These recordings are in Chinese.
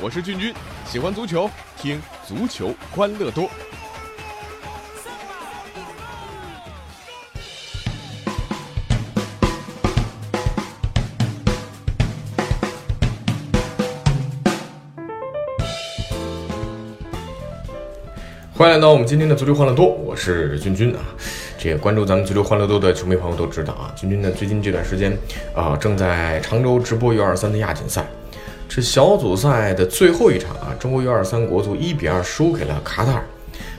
我是俊君，喜欢足球，听足球欢乐多。欢迎来到我们今天的足球欢乐多，我是君君啊。这个关注咱们足球欢乐多的球迷朋友都知道啊，君君呢最近这段时间啊正在常州直播 U23 的亚锦赛，这小组赛的最后一场啊，中国 U23 国足一比二输给了卡塔尔。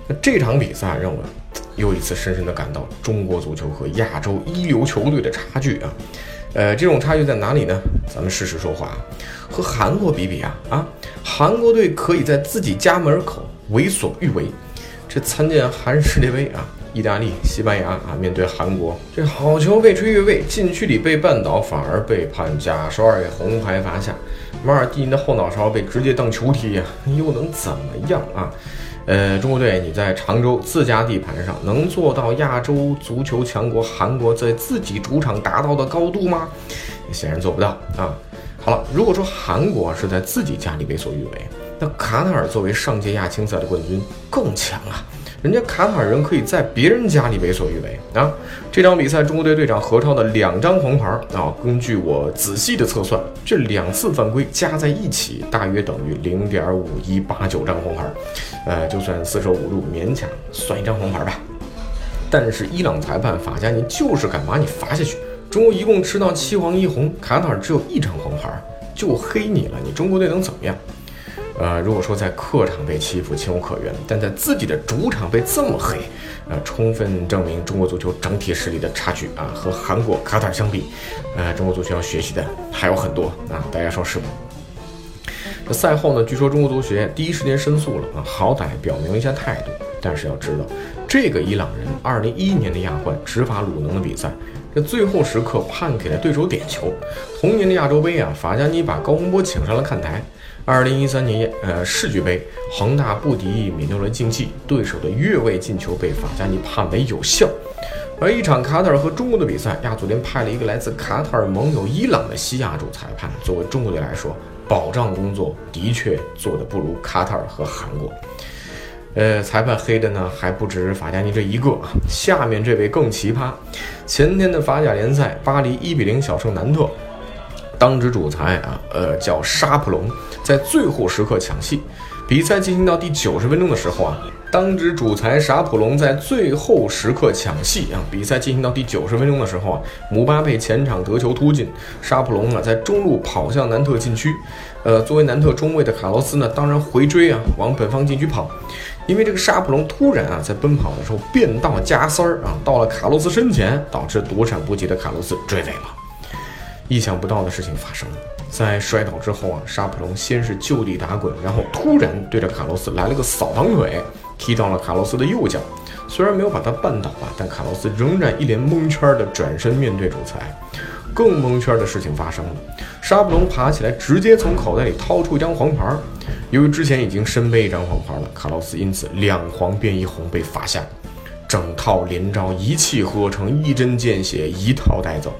那这场比赛让我 又一次深深的感到中国足球和亚洲一流球队的差距啊。呃，这种差距在哪里呢？咱们事实说话，和韩国比比啊啊，韩国队可以在自己家门口为所欲为。这参见韩世界杯啊，意大利、西班牙啊，面对韩国，这好球被吹越位，禁区里被绊倒，反而被判假手二给红牌罚下。马尔蒂尼的后脑勺被直接当球踢呀，又能怎么样啊？呃，中国队你在常州自家地盘上能做到亚洲足球强国韩国在自己主场达到的高度吗？显然做不到啊。好了，如果说韩国是在自己家里为所欲为。那卡塔尔作为上届亚青赛的冠军更强啊！人家卡塔尔人可以在别人家里为所欲为啊！这场比赛，中国队队长何超的两张黄牌啊，根据我仔细的测算，这两次犯规加在一起，大约等于零点五一八九张黄牌，呃，就算四舍五入，勉强算一张黄牌吧。但是伊朗裁判法加尼就是敢把你罚下去。中国一共吃到七黄一红，卡塔尔只有一张黄牌，就黑你了，你中国队能怎么样？呃，如果说在客场被欺负情有可原，但在自己的主场被这么黑，呃，充分证明中国足球整体实力的差距啊，和韩国、卡塔尔相比，呃，中国足球要学习的还有很多啊，大家说是吗？那赛后呢，据说中国足协第一时间申诉了啊，好歹表明一下态度。但是要知道，这个伊朗人2011年的亚冠执法鲁能的比赛，这最后时刻判给了对手点球。同年的亚洲杯啊，法加尼把高洪波请上了看台。二零一三年，呃，世俱杯，恒大不敌米诺雷竞技，对手的越位进球被法加尼判为有效。而一场卡塔尔和中国的比赛，亚足联派了一个来自卡塔尔盟友伊朗的西亚洲裁判。作为中国队来说，保障工作的确做得不如卡塔尔和韩国。呃，裁判黑的呢还不止法加尼这一个啊，下面这位更奇葩。前天的法甲联赛，巴黎一比零小胜南特。当值主裁啊，呃，叫沙普隆，在最后时刻抢戏。比赛进行到第九十分钟的时候啊，当值主裁沙普隆在最后时刻抢戏啊。比赛进行到第九十分钟的时候啊，姆巴佩前场得球突进，沙普隆啊在中路跑向南特禁区。呃，作为南特中卫的卡洛斯呢，当然回追啊，往本方禁区跑。因为这个沙普隆突然啊，在奔跑的时候变道加塞儿啊，到了卡洛斯身前，导致躲闪不及的卡洛斯追尾了。意想不到的事情发生了，在摔倒之后啊，沙普隆先是就地打滚，然后突然对着卡洛斯来了个扫堂腿，踢到了卡洛斯的右脚。虽然没有把他绊倒啊，但卡洛斯仍然一脸蒙圈的转身面对主裁。更蒙圈的事情发生了，沙普隆爬起来，直接从口袋里掏出一张黄牌。由于之前已经身背一张黄牌了，卡洛斯因此两黄变一红被罚下，整套连招一气呵成，一针见血，一套带走。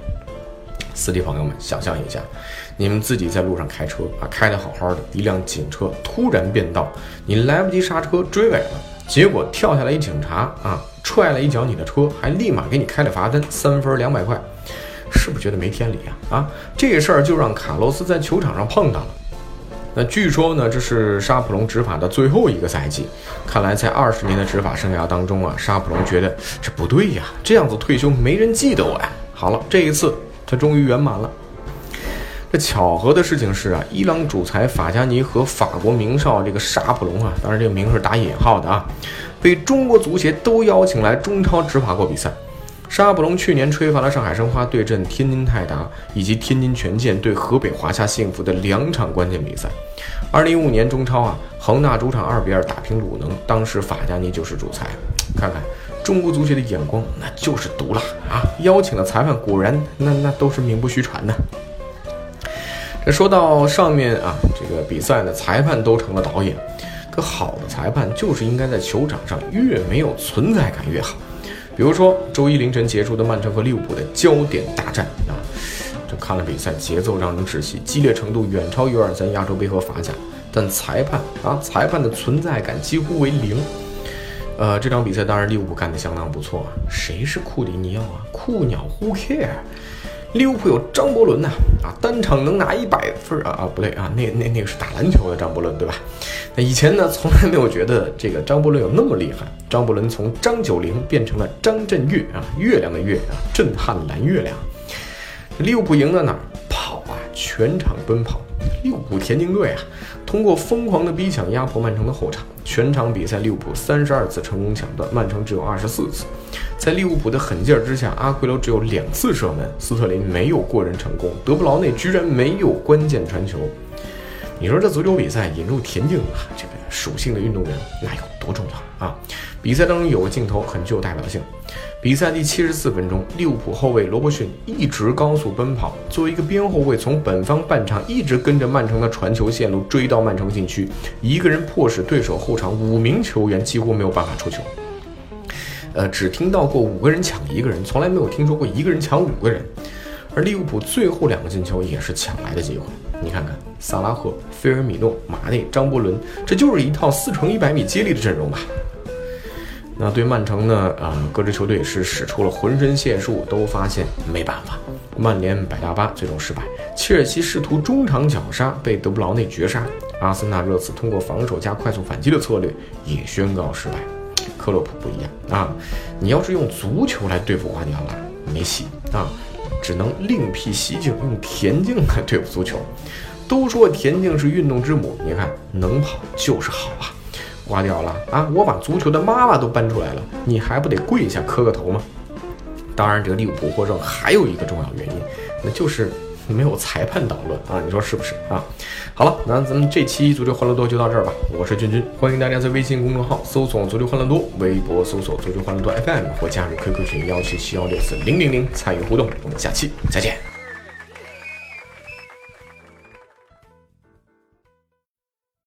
司机朋友们，想象一下，你们自己在路上开车啊，开得好好的，一辆警车突然变道，你来不及刹车追尾了，结果跳下来一警察啊，踹了一脚你的车，还立马给你开了罚单，三分两百块，是不是觉得没天理啊？啊，这事儿就让卡洛斯在球场上碰到了。那据说呢，这是沙普隆执法的最后一个赛季，看来在二十年的执法生涯当中啊，沙普隆觉得这不对呀，这样子退休没人记得我呀。好了，这一次。他终于圆满了。这巧合的事情是啊，伊朗主裁法加尼和法国名哨这个沙普隆啊，当然这个名是打引号的啊，被中国足协都邀请来中超执法过比赛。沙布隆去年吹罚了上海申花对阵天津泰达，以及天津权健对河北华夏幸福的两场关键比赛。二零一五年中超啊，恒大主场二比二打平鲁能，当时法加尼就是主裁。看看。中国足协的眼光那就是毒辣啊！邀请的裁判果然那那都是名不虚传的。这说到上面啊，这个比赛呢，裁判都成了导演。可好的裁判就是应该在球场上越没有存在感越好。比如说周一凌晨结束的曼城和利物浦的焦点大战啊，这看了比赛节奏让人窒息，激烈程度远超 U23 亚洲杯和法甲。但裁判啊，裁判的存在感几乎为零。呃，这场比赛当然利物浦干得相当不错啊。谁是库里尼奥啊？库鸟，Who care？利物浦有张伯伦呐，啊，单场能拿一百分啊啊，不对啊，那那那个是打篮球的张伯伦对吧？那以前呢，从来没有觉得这个张伯伦有那么厉害。张伯伦从张九龄变成了张震岳啊，月亮的月啊，震撼蓝月亮。利物浦赢了哪儿？跑啊，全场奔跑。利物浦田径队啊。通过疯狂的逼抢压迫曼城的后场，全场比赛利物浦三十二次成功抢断，曼城只有二十四次。在利物浦的狠劲儿之下，阿奎罗只有两次射门，斯特林没有过人成功，德布劳内居然没有关键传球。你说这足球比赛引入田径啊，这个属性的运动员那有多重要啊？比赛当中有个镜头很具有代表性。比赛第七十四分钟，利物浦后卫罗伯逊一直高速奔跑，作为一个边后卫，从本方半场一直跟着曼城的传球线路追到曼城禁区，一个人迫使对手后场五名球员几乎没有办法出球。呃，只听到过五个人抢一个人，从来没有听说过一个人抢五个人。而利物浦最后两个进球也是抢来的机会。你看看，萨拉赫、菲尔米诺、马内、张伯伦，这就是一套四乘一百米接力的阵容吧？那对曼城呢？啊，各支球队是使出了浑身解数，都发现没办法。曼联百大巴最终失败，切尔西试图中场绞杀，被德布劳内绝杀。阿森纳热刺通过防守加快速反击的策略也宣告失败。克洛普不一样啊，你要是用足球来对付瓜迪奥拉，没戏啊，只能另辟蹊径，用田径来对付足球。都说田径是运动之母，你看能跑就是好啊。瓜迪奥拉啊！我把足球的妈妈都搬出来了，你还不得跪下磕个头吗？当然，这个利物浦获胜还有一个重要原因，那就是没有裁判捣乱啊！你说是不是啊？好了，那咱们这期足球欢乐多就到这儿吧。我是君君，欢迎大家在微信公众号搜索“足球欢乐多”，微博搜索“足球欢乐多 FM” 或加入 QQ 群幺七七幺六四零零零参与互动。我们下期再见。